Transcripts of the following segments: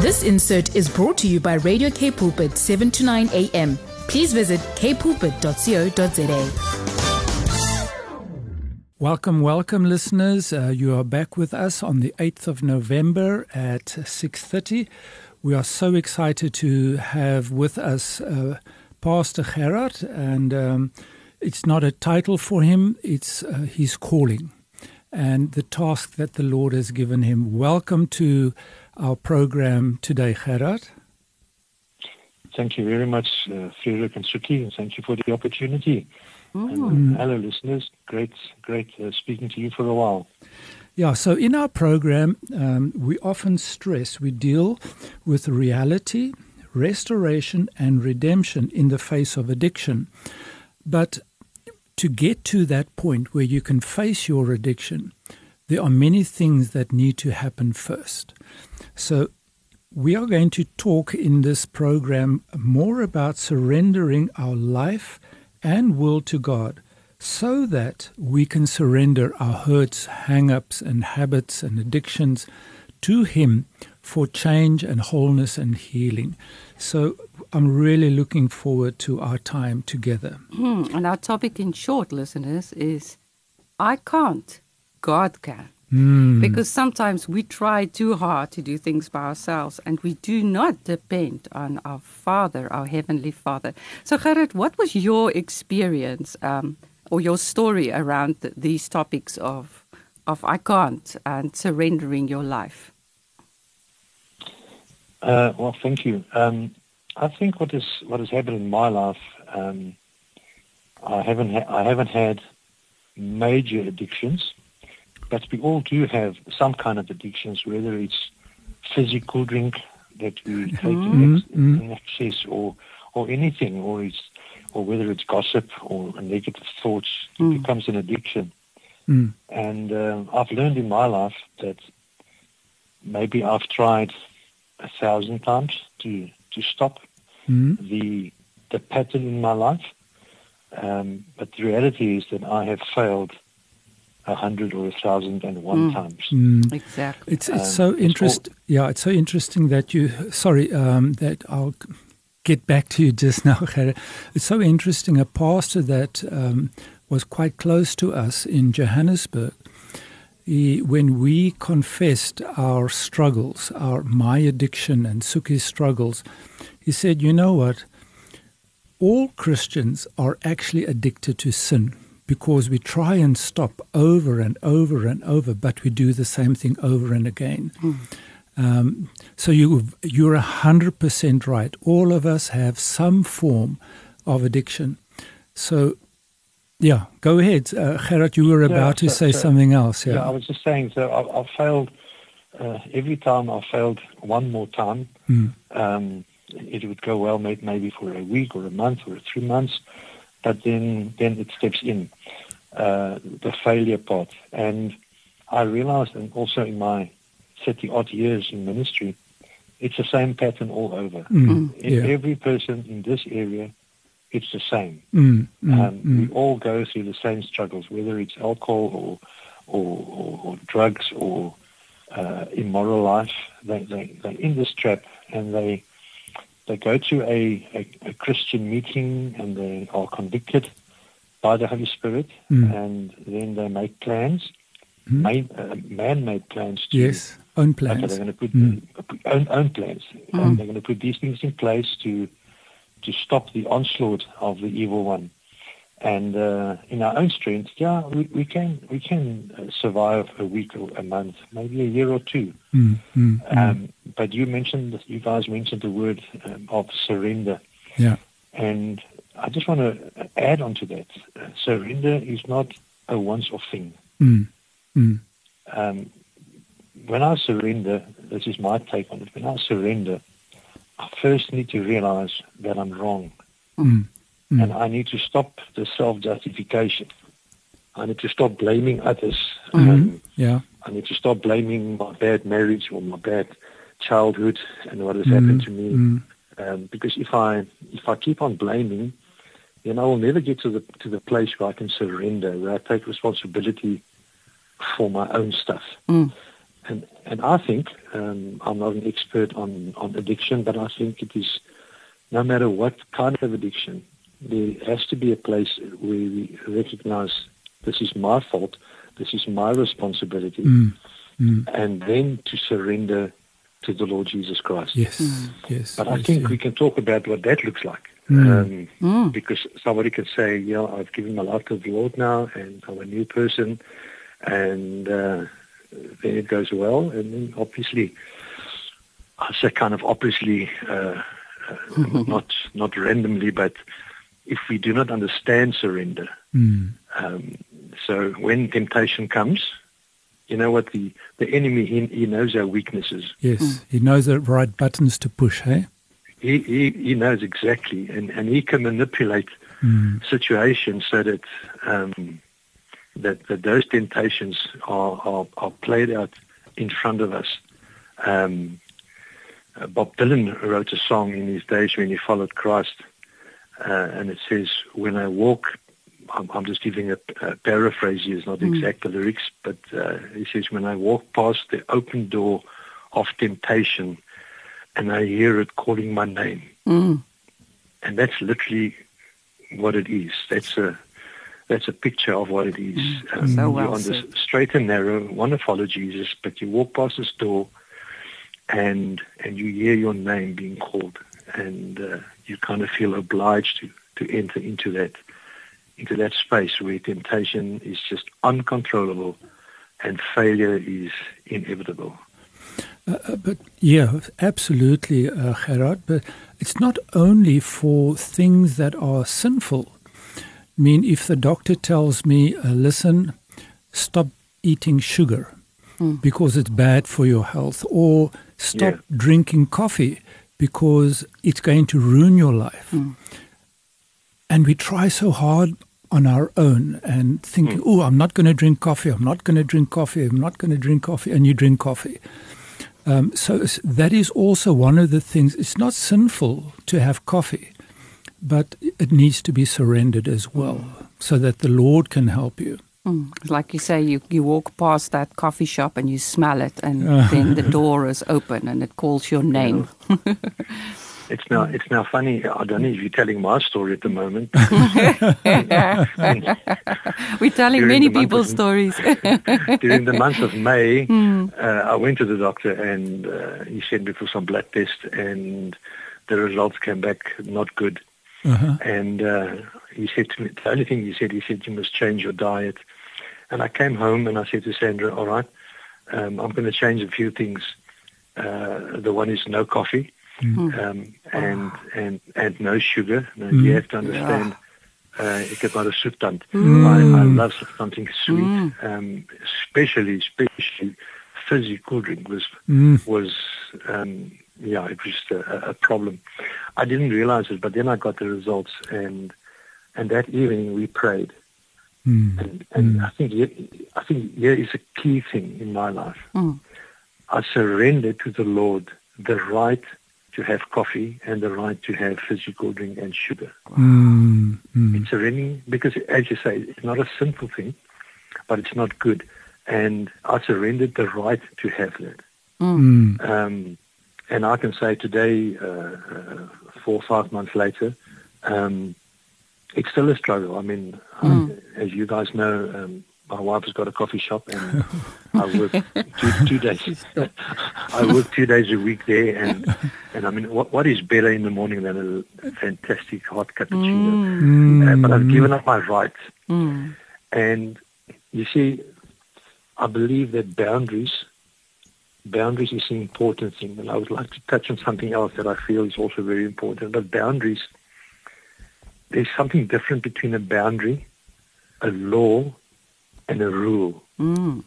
This insert is brought to you by Radio K Pulpit 7 to 9 a.m. Please visit kpulpit.co.za. Welcome, welcome, listeners. Uh, you are back with us on the 8th of November at 6.30. We are so excited to have with us uh, Pastor Gerard, and um, it's not a title for him, it's uh, his calling and the task that the Lord has given him. Welcome to our program today, Gerard. Thank you very much, uh, Friedrich and Suki, and thank you for the opportunity. And, uh, hello, listeners. Great, great uh, speaking to you for a while. Yeah, so in our program, um, we often stress we deal with reality, restoration, and redemption in the face of addiction. But to get to that point where you can face your addiction, there are many things that need to happen first. So, we are going to talk in this program more about surrendering our life and will to God so that we can surrender our hurts, hang ups, and habits and addictions to Him for change and wholeness and healing. So I'm really looking forward to our time together. Hmm, and our topic, in short, listeners, is I can't, God can. Mm. Because sometimes we try too hard to do things by ourselves and we do not depend on our Father, our Heavenly Father. So, Gerrit, what was your experience um, or your story around th- these topics of, of I can't and surrendering your life? Uh, well, thank you. Um, I think what is what has happened in my life, um, I haven't ha- I haven't had major addictions, but we all do have some kind of addictions, whether it's fizzy cool drink that we take in, ex- Mhm. in excess, or or anything, or it's or whether it's gossip or negative thoughts, it Mm. becomes an addiction. Mm. And um, I've learned in my life that maybe I've tried a thousand times to to stop Mm. the the pattern in my life, um, but the reality is that I have failed a hundred or a thousand and one Mm. times. Mm. Exactly. It's it's Um, so it's interest. Yeah, it's so interesting that you. Sorry, um, that I'll get back to you just now. It's so interesting. A pastor that um, was quite close to us in Johannesburg. He, when we confessed our struggles, our my addiction and Suki's struggles, he said, "You know what? All Christians are actually addicted to sin." Because we try and stop over and over and over, but we do the same thing over and again. Um, so you you're a hundred percent right. All of us have some form of addiction. So, yeah, go ahead, uh, Gerard. You were Yeah, about to say so- something else. Yeah, I was just saying. So I, I failed uh, every time. I failed one more time. Mm. Um, it would go well, maybe for a week or a month or three months, but then then it steps in uh, the failure part. And I realized, and also in my 30 odd years in ministry, it's the same pattern all over. Mm. In Yeah. Every person in this area, it's the same. Mm. Mm. Um, we Mm. all go through the same struggles, whether it's alcohol or or, or, or drugs or uh, immoral life. They, they they're in this trap, and they they go to a, a, a Christian meeting, and they are convicted by the Holy Spirit, Mm. and then they make plans, Mm. made, uh, man-made plans. To, Yes, own plans. Okay, plans. they're going to put, Mm. put own, own plans. Mm. And they're going to put these things in place to to stop the onslaught of the evil one. And uh, in our own strength, yeah, we, we can we can uh, survive a week or a month, maybe a year or two. Mm. Mm. Mm. Um, but you mentioned, you guys mentioned the word um, of surrender, yeah. and I just want to add on to that. Uh, surrender is not a once-off thing. Mm. Mm. um, when I surrender, this is my take on it. When I surrender, I first need to realize that I'm wrong, Mm. Mm. and I need to stop the self-justification. I need to stop blaming others. Mhm. Um, Yeah. I need to stop blaming my bad marriage or my bad childhood and what has Mm. happened to me. Mm. Um, because if I if I keep on blaming, then I will never get to the to the place where I can surrender, where I take responsibility for my own stuff. Mm. And and I think um, I'm not an expert on, on addiction, but I think it is no matter what kind of addiction, there has to be a place where we recognize this is my fault, this is my responsibility, Mm. Mm. and then to surrender to the Lord Jesus Christ. Yes. Yes. But I yes, think yeah. we can talk about what that looks like. Mm. Um, Because somebody can say, you know, I've given my life to the Lord now and I'm a new person and uh, then it goes well. And then obviously, I say kind of obviously, uh, uh, not, not randomly, but if we do not understand surrender, Mm. um, so when temptation comes, you know what the, the enemy, he, he knows our weaknesses. Yes. He knows the right buttons to push, hey? He, he, he knows exactly, and, and he can manipulate Mm. situations so that um, that, that those temptations are, are, are played out in front of us. Um, Bob Dylan wrote a song in his days when he followed Christ, uh, and it says, "When I walk." I'm, I'm just giving a, a paraphrase here, it's not exact the lyrics, but uh, he says, "When I walk past the open door of temptation, and I hear it calling my name." Mm. and that's literally what it is. That's a that's a picture of what it is. Um, so you're on the straight and narrow, want to follow Jesus, but you walk past this door, and and you hear your name being called, and uh, you kind of feel obliged to to enter into that into that space where temptation is just uncontrollable, and failure is inevitable. Uh, but yeah, absolutely, uh, Gerard. But it's not only for things that are sinful. I mean, if the doctor tells me, uh, listen, stop eating sugar because it's bad for your health, or stop Yeah. drinking coffee because it's going to ruin your life. Hmm. And we try so hard on our own and thinking, oh, I'm not going to drink coffee, I'm not going to drink coffee, I'm not going to drink coffee, and you drink coffee. Um, so that is also one of the things. It's not sinful to have coffee, but it needs to be surrendered as well, hmm. so that the Lord can help you. Mm. Like you say, you, you walk past that coffee shop and you smell it, and then the door is open and it calls your name. It's now it's now funny. I don't know if you're telling my story at the moment. We're telling During many people's of- stories. During the month of May, uh, I went to the doctor and uh, he sent me for some blood tests, and the results came back not good. Uh-huh. And uh, he said to me, the only thing he said, he said, you must change your diet. And I came home and I said to Sandra, all right, um, I'm going to change a few things. Uh, the one is no coffee um, and, and, and no sugar. Now, You have to understand, uh, ik heb maar een zoettand. I, I love something sweet, um, especially, especially fizzy cool drink was, was um, yeah, it was just a, a problem. I didn't realize it, but then I got the results, and and that evening we prayed, Mm. and and I think I think here is a key thing in my life. Mm. I surrendered to the Lord the right to have coffee and the right to have fizzy cool drink and sugar. Mm, mm, It's surrendering because, as you say, it's not a sinful thing, but it's not good, and I surrendered the right to have that. mm, Um, and I can say today, uh, uh, four or five months later, um, it's still a struggle. I mean, I, as you guys know, um, my wife has got a coffee shop, and I work two, two days. I work two days a week there, and and I mean, what what is better in the morning than a fantastic hot cappuccino? mm, Uh, but I've given up my rights, Mm. And you see, I believe that boundaries, boundaries is an important thing. And I would like to touch on something else that I feel is also very important. But boundaries, there's something different between a boundary, a law, and a rule. Mm.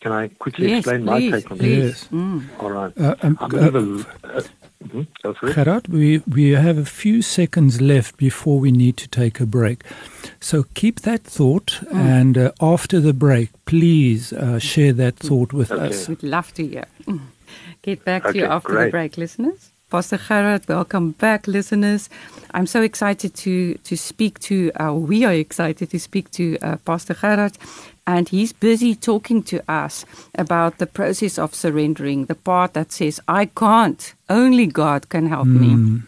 Can I quickly Yes, explain my take on this? Yes. Mm. All right. Uh, um, I uh, believe a, uh, mhm, go for it. Gerard, we, we have a few seconds left before we need to take a break. So keep that thought, and uh, after the break, please uh, share that thought with Okay. us. We'd love to hear. Mm. Get back to you after the break, listeners. Pastor Gerard, welcome back, listeners. I'm so excited to to speak to. Uh, we are excited to speak to uh, Pastor Gerard, and he's busy talking to us about the process of surrendering, the part that says, "I can't. Only God can help me."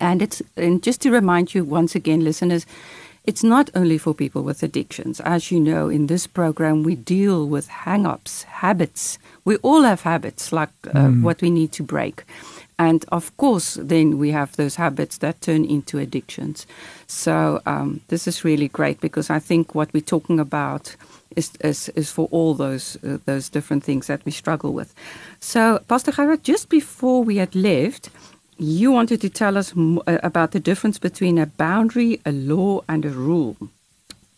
And it's and just to remind you once again, listeners, it's not only for people with addictions. As you know, in this program, we deal with hang ups, habits. We all have habits like uh, what we need to break. And of course, then we have those habits that turn into addictions. So um, this is really great because I think what we're talking about is is, is for all those uh, those different things that we struggle with. So, Pastor Gerard, just before we had left, you wanted to tell us m- uh, about the difference between a boundary, a law, and a rule.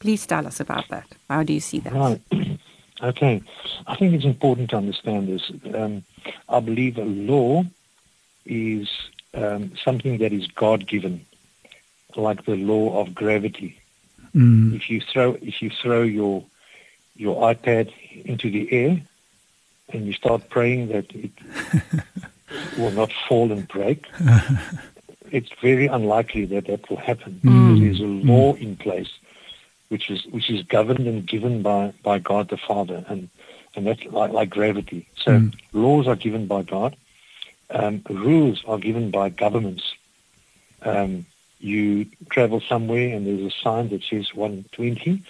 Please tell us about that. How do you see that? Right. okay. I think it's important to understand this. Um, I believe a law is um, something that is God given, like the law of gravity. Mm. If you throw if you throw your your iPad into the air and you start praying that it will not fall and break, it's very unlikely that that will happen. Because there's a law in place which is which is governed and given by, by God the Father and and that's like, like gravity. So laws are given by God. Um, rules are given by governments. Um, you travel somewhere and there's a sign that says 120,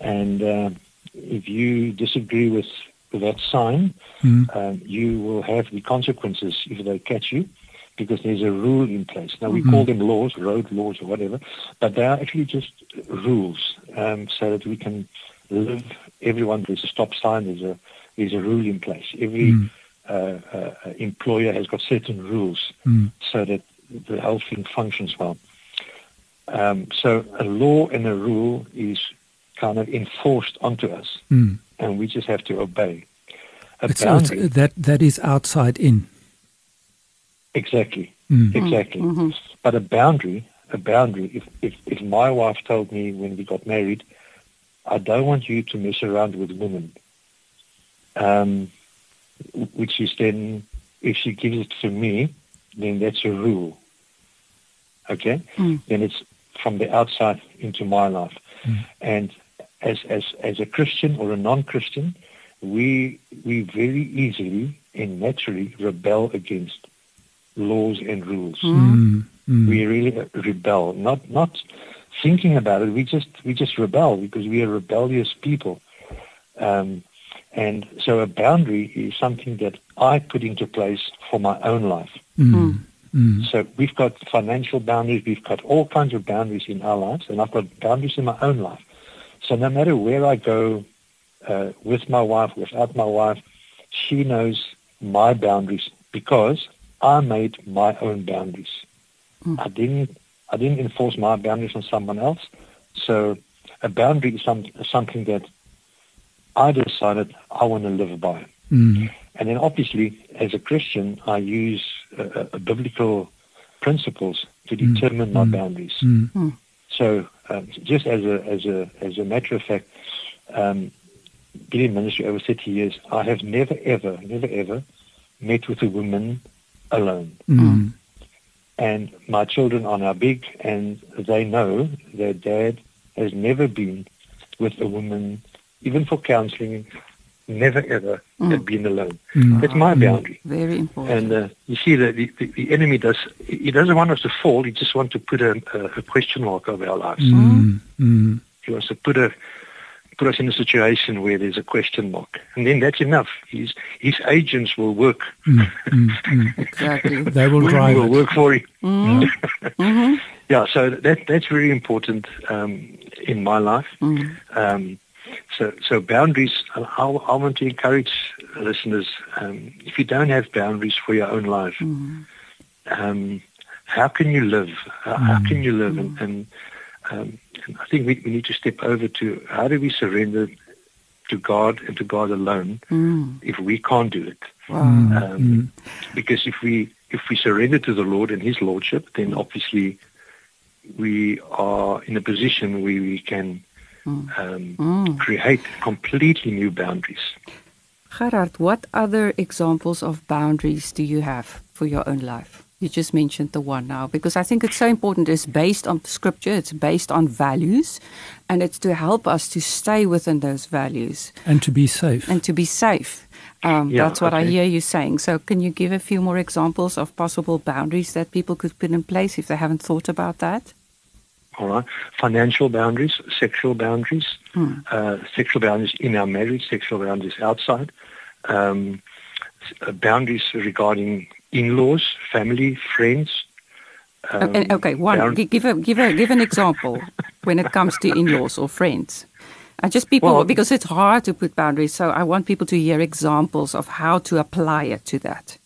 and uh, if you disagree with, with that sign, Mm. um, you will have the consequences if they catch you, because there's a rule in place. Now we call them laws, road laws or whatever, but they are actually just rules, um, so that we can live. Everyone there's a stop sign, there's a there's a rule in place. Every uh, employer has got certain rules Mm. so that the whole thing functions well. Um, so a law and a rule is kind of enforced onto us, Mm. and we just have to obey. A It's, it's, that that is outside in. exactly, Mm. exactly. But a boundary, a boundary. If, if if my wife told me when we got married, I don't want you to mess around with women, um, which is then if she gives it to me, then that's a rule. Okay, then it's from the outside into my life, and as as as a Christian or a non-Christian, we we very easily and naturally rebel against laws and rules. Mm. Mm. We really rebel, not not thinking about it. We just we just rebel because we are rebellious people. Um, and so a boundary is something that I put into place for my own life. Mm. Mm. So we've got financial boundaries, we've got all kinds of boundaries in our lives, and I've got boundaries in my own life. So no matter where I go, uh, with my wife, without my wife, she knows my boundaries because I made my own boundaries. I didn't I didn't enforce my boundaries on someone else. So a boundary is some, something that I decided I want to live by. Mm. And then obviously, as a Christian, I use uh, uh, biblical principles to determine my boundaries. Mm. So, um, just as a as a as a matter of fact, um, been in ministry over thirty years, I have never ever, never ever met with a woman alone. Mm. And my children are now big, and they know their dad has never been with a woman, even for counseling. Never ever had been alone. That's my boundary. Very important. And uh, you see that the, the, the enemy does, he doesn't want us to fall. He just wants to put a, a, a question mark over our lives. Mm. Mm. He wants to put a, put us in a situation where there's a question mark. And then that's enough. His, his agents will work. Mm. Mm. Mm. exactly. They will Women drive will it. work for him. Yeah. hmm Yeah, so that that's very important um, in my life. Mm. Um, so so boundaries. I, I want to encourage listeners. Um, if you don't have boundaries for your own life, um, how can you live? How, how can you live? And, and, um, and I think we, we need to step over to how do we surrender to God and to God alone Mm. if we can't do it. Wow. Um, Because if we if we surrender to the Lord and His lordship, then obviously we are in a position where we can um, Mm. create completely new boundaries. Gerard, what other examples of boundaries do you have for your own life? You just mentioned the one now because I think it's so important. It's based on scripture, it's based on values, and it's to help us to stay within those values And to be safe. and to be safe. Um, Yeah, that's what I hear you saying. So, can you give a few more examples of possible boundaries that people could put in place if they haven't thought about that? All right. Financial boundaries, sexual boundaries, Hmm. uh, sexual boundaries in our marriage, sexual boundaries outside, um, uh, boundaries regarding in-laws, family, friends. And- okay, one. bound- give a give a give an example when it comes to in-laws or friends. And just people Well- because it's hard to put boundaries. So I want people to hear examples of how to apply it to that.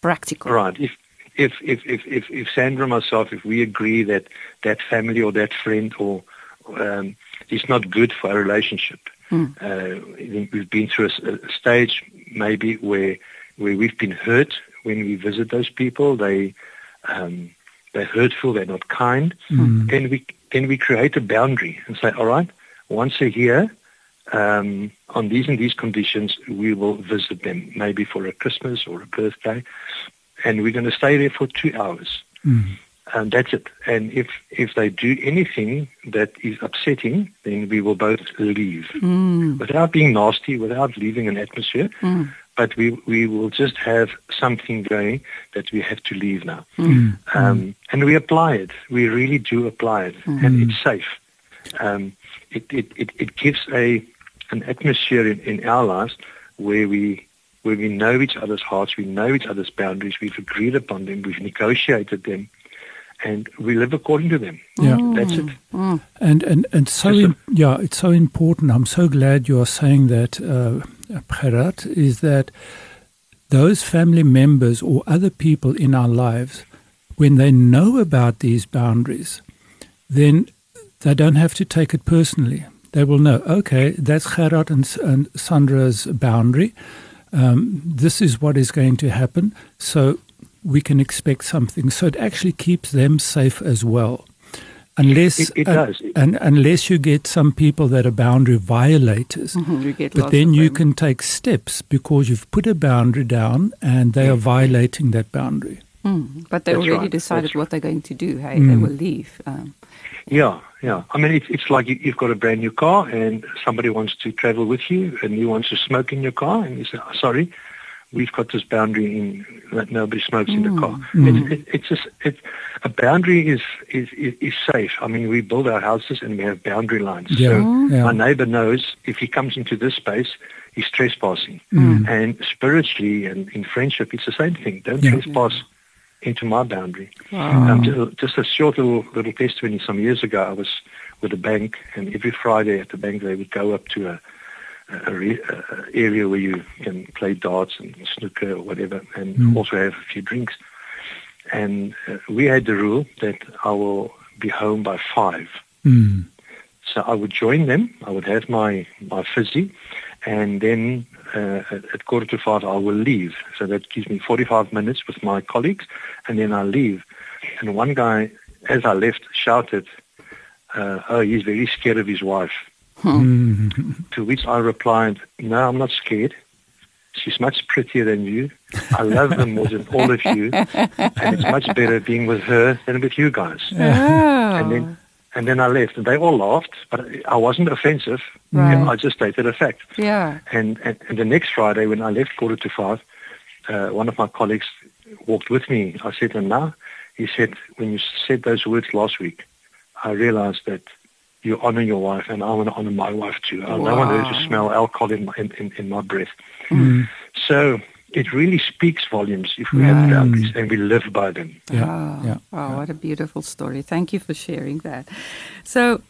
Practical. Right. If if if if if, if Sandra myself, if we agree that that family or that friend or um, is not good for our relationship, Hmm. uh, we've been through a stage maybe where where we've been hurt when we visit those people. They um, they're hurtful. They're not kind. Then we then we create a boundary and say, all right, once a year. Um, on these and these conditions, we will visit them, maybe for a Christmas or a birthday, and we're going to stay there for two hours. Mm. And that's it. And if if they do anything that is upsetting, then we will both leave Mm, without being nasty, without leaving an atmosphere. mm, But we we will just have something going that we have to leave now. Mm. Um, and we apply it. We really do apply it, and it's safe. Um, it, it, it, it gives a an atmosphere in, in our lives where we where we know each other's hearts, we know each other's boundaries, we've agreed upon them, we've negotiated them, and we live according to them. Yeah. That's it. mm. And and and so Just a- yeah, it's so important. I'm so glad you are saying that, uh, Gerard, is that those family members or other people in our lives, when they know about these boundaries, then they don't have to take it personally. They will know, okay, that's Gerard and, and Sandra's boundary. Um, this is what is going to happen. So we can expect something. So it actually keeps them safe as well. Unless It- it uh, and unless you get some people that are boundary violators, Mhm, you get but then you them. can take steps because you've put a boundary down and they are violating that boundary. Mm, but they That's already right, decided that's what they're going to do. Hey, they Mm. will leave. Um, Yeah, yeah. I mean, it's it's like you, you've got a brand new car, and somebody wants to travel with you, and you wants to smoke in your car, and you say, "Sorry, we've got this boundary in that nobody smokes in the car." It's, it, it's just it, a boundary is, is is is safe. I mean, we build our houses and we have boundary lines. Yeah, So yeah. my neighbor knows if he comes into this space, he's trespassing. Mm. And spiritually and in friendship, it's the same thing. Don't Yeah. trespass into my boundary. wow. Um, just, just a short little little testimony. Some years ago, I was with a bank, and every Friday at the bank, they would go up to a, a, re- a area where you can play darts and snooker or whatever, and Mm. also have a few drinks. And uh, we had the rule that I will be home by five. Mm. So I would join them. I would have my my fizzy, and then uh, at, at quarter to five I will leave. So that gives me 45 minutes with my colleagues, and then I leave. And one guy, as I left, shouted, uh, "Oh, he's very scared of his wife." Mm. To which I replied, "No, I'm not scared. She's much prettier than you. I love her more than all of you, and it's much better being with her than with you guys." Oh. And then and then I left, and they all laughed, but I wasn't offensive. Right. I just stated a fact. yeah. And, and, and the next Friday, when I left quarter to five, uh, one of my colleagues walked with me. I said, and now, he said, when you said those words last week, I realized that you honor your wife, and I want to honor my wife too. I don't want her to smell alcohol in my, in, in, in my breath. Mm. So it really speaks volumes if we have Right. boundaries and we live by them. Yeah, Oh, yeah, oh, what a beautiful story. Thank you for sharing that. So,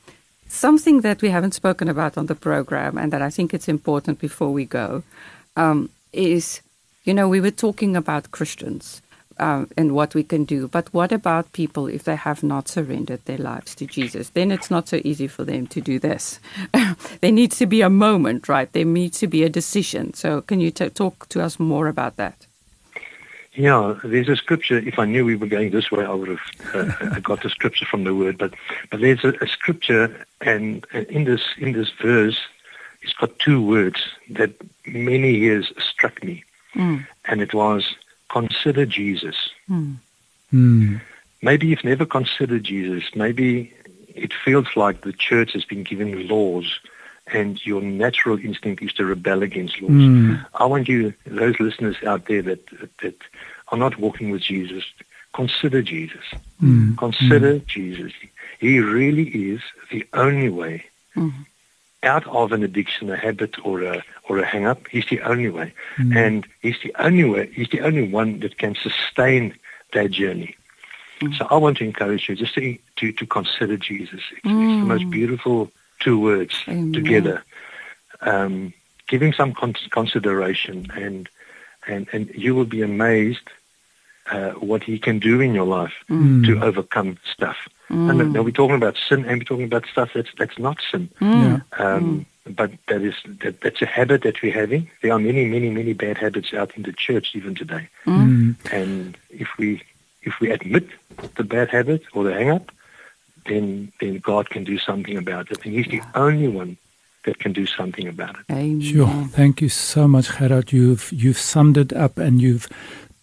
something that we haven't spoken about on the program and that I think it's important before we go um, is, you know, we were talking about Christians um, and what we can do, but what about people if they have not surrendered their lives to Jesus? Then it's not so easy for them to do this. there needs to be a moment, right? There needs to be a decision. So, can you t- talk to us more about that? Yeah, there's a scripture. If I knew we were going this way, I would have uh, got the scripture from the word. But but there's a, a scripture, and, and in this in this verse, it's got two words that many years struck me, Mm, and it was consider Jesus. mm, Mm. Maybe you've never considered Jesus. Maybe it feels like the church has been giving laws and your natural instinct is to rebel against laws. Mm. I want you, those listeners out there that, that are not walking with Jesus, consider Jesus. Mm. Consider Jesus. He really is the only way Mhm. Out of an addiction, a habit, or a or a hang up. He's the only way, Mm. and he's the only way. He's the only one that can sustain that journey. So I want to encourage you just to to, to consider Jesus. It's, it's the most beautiful two words Amen. together. Um, give him some con- consideration, and and and you will be amazed uh, what he can do in your life to overcome stuff. And now we're talking about sin, and we're talking about stuff that's that's not sin. Yeah. Um, But that is that, that's a habit that we're having. There are many, many, many bad habits out in the church even today. Mm. And if we if we admit the bad habit or the hang up, then then God can do something about it. And He's the only one that can do something about it. Amen. Sure. Thank you so much, Gerard. You've you've summed it up and you've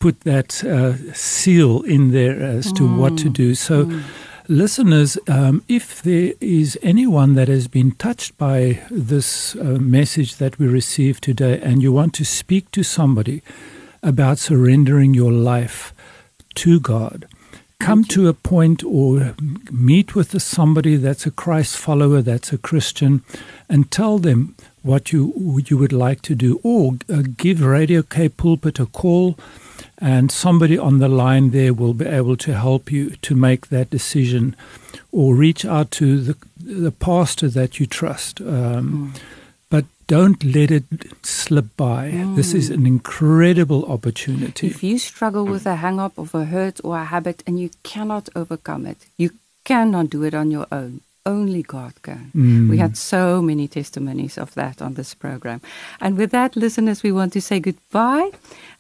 put that uh, seal in there as to what to do. So, listeners, um, if there is anyone that has been touched by this uh, message that we received today, and you want to speak to somebody about surrendering your life to God. Come to a point or meet with somebody that's a Christ follower, that's a Christian, and tell them what you you would like to do, or uh, give Radio K Pulpit a call, and somebody on the line there will be able to help you to make that decision, or reach out to the the pastor that you trust. Um, But don't let it slip by. This is an incredible opportunity. If you struggle with a hang up of a hurt or a habit and you cannot overcome it, you cannot do it on your own. Only God can. Mm. We had so many testimonies of that on this program. And with that, listeners, we want to say goodbye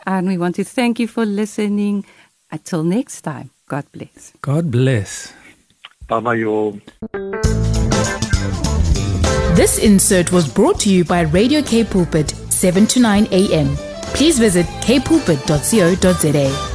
and we want to thank you for listening. Until next time, God bless. God bless. Bye bye, you all. This insert was brought to you by Radio K Pulpit, 7 to 9 a.m. Please visit kpulpit.co.za.